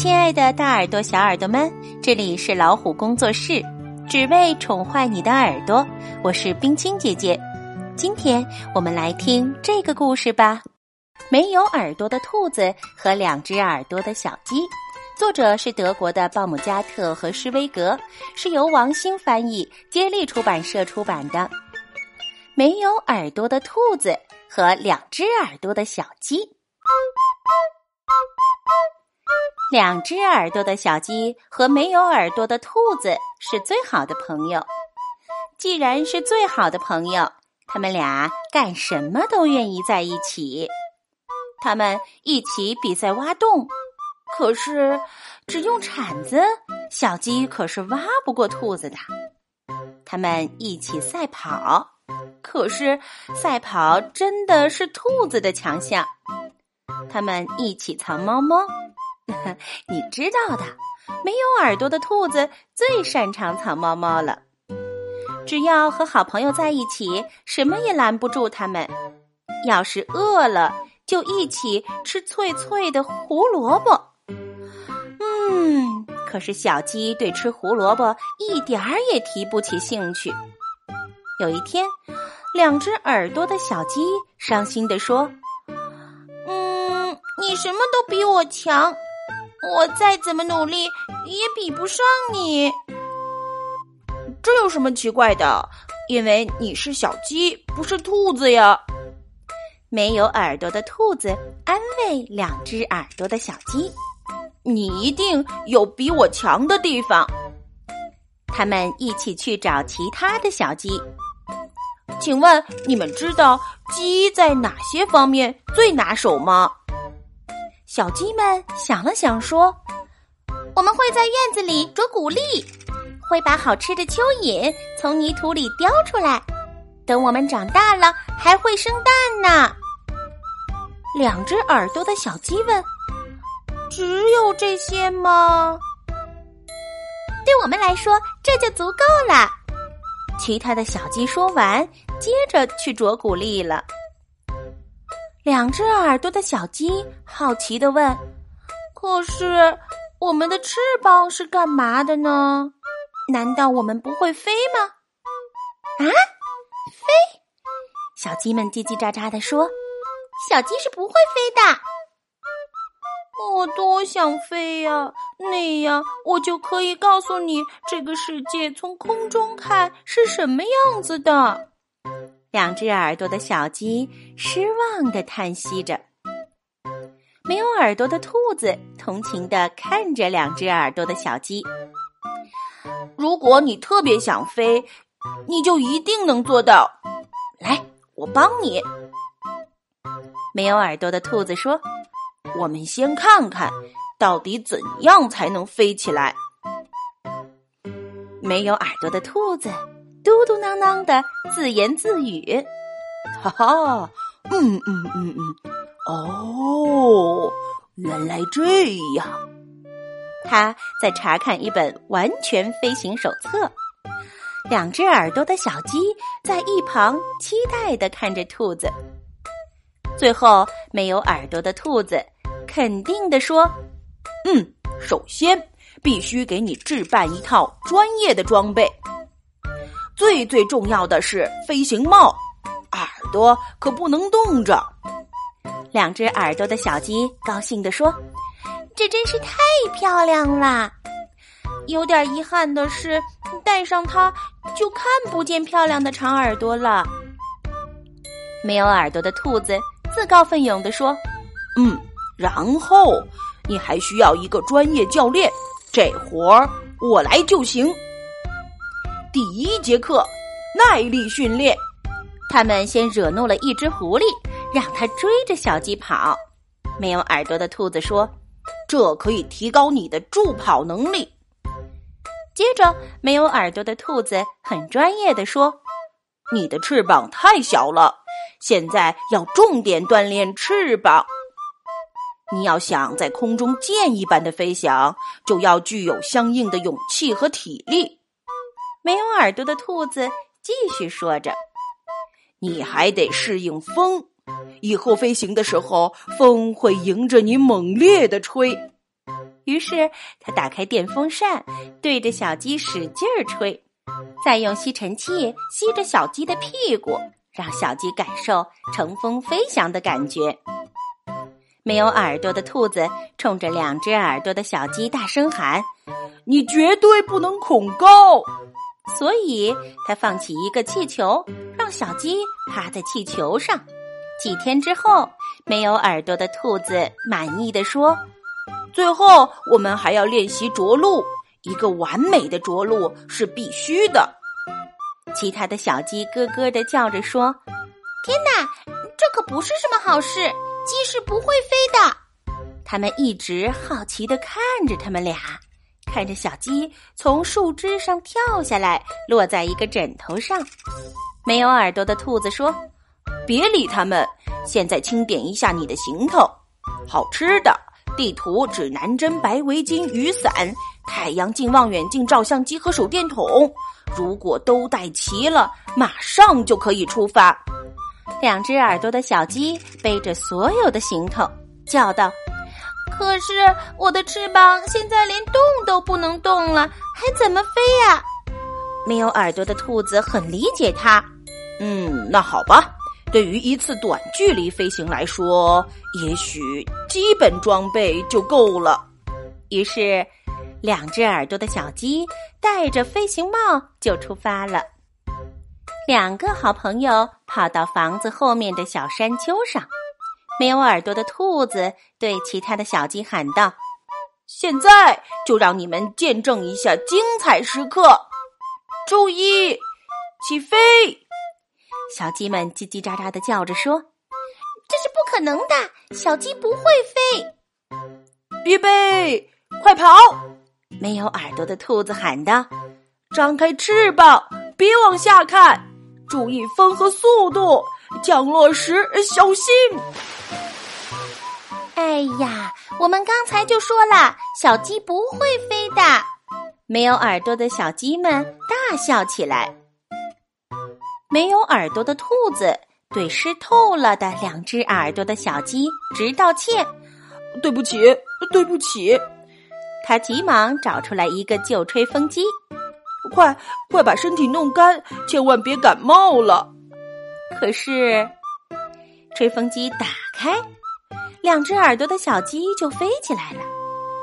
亲爱的，大耳朵、小耳朵们，这里是老虎工作室，只为宠坏你的耳朵。我是冰清姐姐，今天我们来听这个故事吧。没有耳朵的兔子和两只耳朵的小鸡，作者是德国的鲍姆加特和施威格，是由王兴翻译，接力出版社出版的。没有耳朵的兔子和两只耳朵的小鸡。两只耳朵的小鸡和没有耳朵的兔子是最好的朋友。既然是最好的朋友，他们俩干什么都愿意在一起。他们一起比赛挖洞，可是只用铲子，小鸡可是挖不过兔子的。他们一起赛跑，可是赛跑真的是兔子的强项。他们一起藏猫猫。你知道的，没有耳朵的兔子最擅长藏猫猫了。只要和好朋友在一起，什么也拦不住他们。要是饿了，就一起吃脆脆的胡萝卜。嗯，可是小鸡对吃胡萝卜一点儿也提不起兴趣。有一天，两只耳朵的小鸡伤心地说：“嗯，你什么都比我强。”我再怎么努力也比不上你，这有什么奇怪的？因为你是小鸡，不是兔子呀。没有耳朵的兔子安慰两只耳朵的小鸡：“你一定有比我强的地方。”他们一起去找其他的小鸡。请问你们知道鸡在哪些方面最拿手吗？小鸡们想了想，说：“我们会在院子里啄谷粒，会把好吃的蚯蚓从泥土里叼出来。等我们长大了，还会生蛋呢。”两只耳朵的小鸡问：“只有这些吗？”对我们来说，这就足够了。其他的小鸡说完，接着去啄谷粒了。两只耳朵的小鸡好奇的问：“可是我们的翅膀是干嘛的呢？难道我们不会飞吗？”啊，飞！小鸡们叽叽喳喳的说：“小鸡是不会飞的。”我多想飞呀！那样我就可以告诉你这个世界从空中看是什么样子的。两只耳朵的小鸡失望的叹息着，没有耳朵的兔子同情的看着两只耳朵的小鸡。如果你特别想飞，你就一定能做到。来，我帮你。没有耳朵的兔子说：“我们先看看到底怎样才能飞起来。”没有耳朵的兔子。嘟嘟囔囔的自言自语：“哈哈，嗯嗯嗯嗯，哦，原来这样。”他在查看一本完全飞行手册。两只耳朵的小鸡在一旁期待的看着兔子。最后，没有耳朵的兔子肯定的说：“嗯，首先必须给你置办一套专业的装备。”最最重要的是飞行帽，耳朵可不能冻着。两只耳朵的小鸡高兴地说：“这真是太漂亮啦！有点遗憾的是，戴上它就看不见漂亮的长耳朵了。”没有耳朵的兔子自告奋勇地说：“嗯，然后你还需要一个专业教练，这活儿我来就行。”第一节课，耐力训练。他们先惹怒了一只狐狸，让它追着小鸡跑。没有耳朵的兔子说：“这可以提高你的助跑能力。”接着，没有耳朵的兔子很专业的说：“你的翅膀太小了，现在要重点锻炼翅膀。你要想在空中箭一般的飞翔，就要具有相应的勇气和体力。”没有耳朵的兔子继续说着：“你还得适应风，以后飞行的时候，风会迎着你猛烈的吹。于是他打开电风扇，对着小鸡使劲儿吹，再用吸尘器吸着小鸡的屁股，让小鸡感受乘风飞翔的感觉。没有耳朵的兔子冲着两只耳朵的小鸡大声喊：“你绝对不能恐高！”所以，他放起一个气球，让小鸡趴在气球上。几天之后，没有耳朵的兔子满意的说：“最后，我们还要练习着陆，一个完美的着陆是必须的。”其他的小鸡咯咯的叫着说：“天哪，这可不是什么好事！”鸡是不会飞的。他们一直好奇的看着他们俩，看着小鸡从树枝上跳下来，落在一个枕头上。没有耳朵的兔子说：“别理他们，现在清点一下你的行头：好吃的、地图、指南针、白围巾、雨伞、太阳镜、望远镜、照相机和手电筒。如果都带齐了，马上就可以出发。”两只耳朵的小鸡背着所有的行头，叫道：“可是我的翅膀现在连动都不能动了，还怎么飞呀？”没有耳朵的兔子很理解它。嗯，那好吧，对于一次短距离飞行来说，也许基本装备就够了。于是，两只耳朵的小鸡戴着飞行帽就出发了。两个好朋友跑到房子后面的小山丘上，没有耳朵的兔子对其他的小鸡喊道：“现在就让你们见证一下精彩时刻！注意，起飞！”小鸡们叽叽喳喳的叫着说：“这是不可能的，小鸡不会飞。”预备，快跑！没有耳朵的兔子喊道：“张开翅膀，别往下看。”注意风和速度，降落时小心。哎呀，我们刚才就说了，小鸡不会飞的。没有耳朵的小鸡们大笑起来。没有耳朵的兔子对湿透了的两只耳朵的小鸡直道歉：“对不起，对不起。”他急忙找出来一个旧吹风机。快快把身体弄干，千万别感冒了。可是，吹风机打开，两只耳朵的小鸡就飞起来了；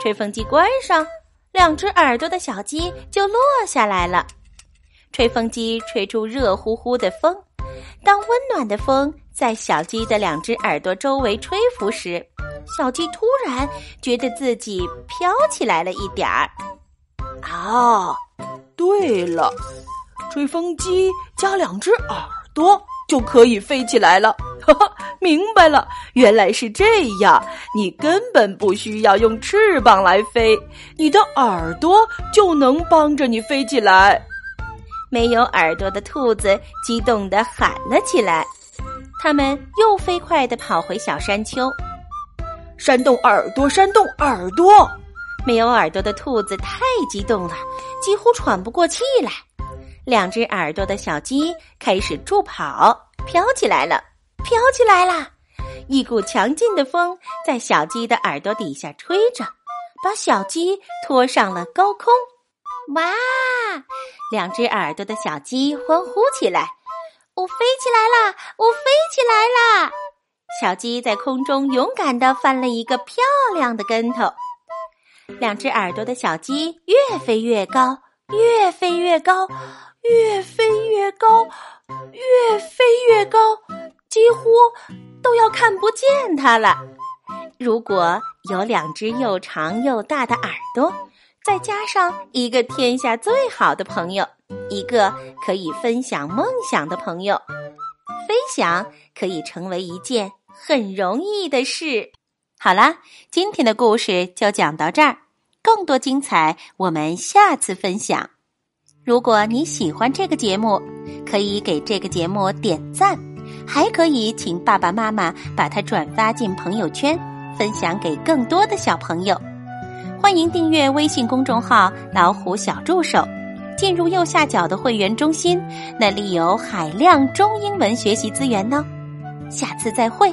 吹风机关上，两只耳朵的小鸡就落下来了。吹风机吹出热乎乎的风，当温暖的风在小鸡的两只耳朵周围吹拂时，小鸡突然觉得自己飘起来了一点儿。哦！对了，吹风机加两只耳朵就可以飞起来了。哈哈，明白了，原来是这样。你根本不需要用翅膀来飞，你的耳朵就能帮着你飞起来。没有耳朵的兔子激动地喊了起来。他们又飞快地跑回小山丘，扇动耳朵，扇动耳朵。没有耳朵的兔子太激动了，几乎喘不过气来。两只耳朵的小鸡开始助跑，飘起来了，飘起来了！一股强劲的风在小鸡的耳朵底下吹着，把小鸡拖上了高空。哇！两只耳朵的小鸡欢呼起来：“我飞起来了！我飞起来了！”小鸡在空中勇敢地翻了一个漂亮的跟头。两只耳朵的小鸡越飞越高，越飞越高，越飞越高，越飞越高，几乎都要看不见它了。如果有两只又长又大的耳朵，再加上一个天下最好的朋友，一个可以分享梦想的朋友，飞翔可以成为一件很容易的事。好啦，今天的故事就讲到这儿，更多精彩我们下次分享。如果你喜欢这个节目，可以给这个节目点赞，还可以请爸爸妈妈把它转发进朋友圈，分享给更多的小朋友。欢迎订阅微信公众号“老虎小助手”，进入右下角的会员中心，那里有海量中英文学习资源呢。下次再会。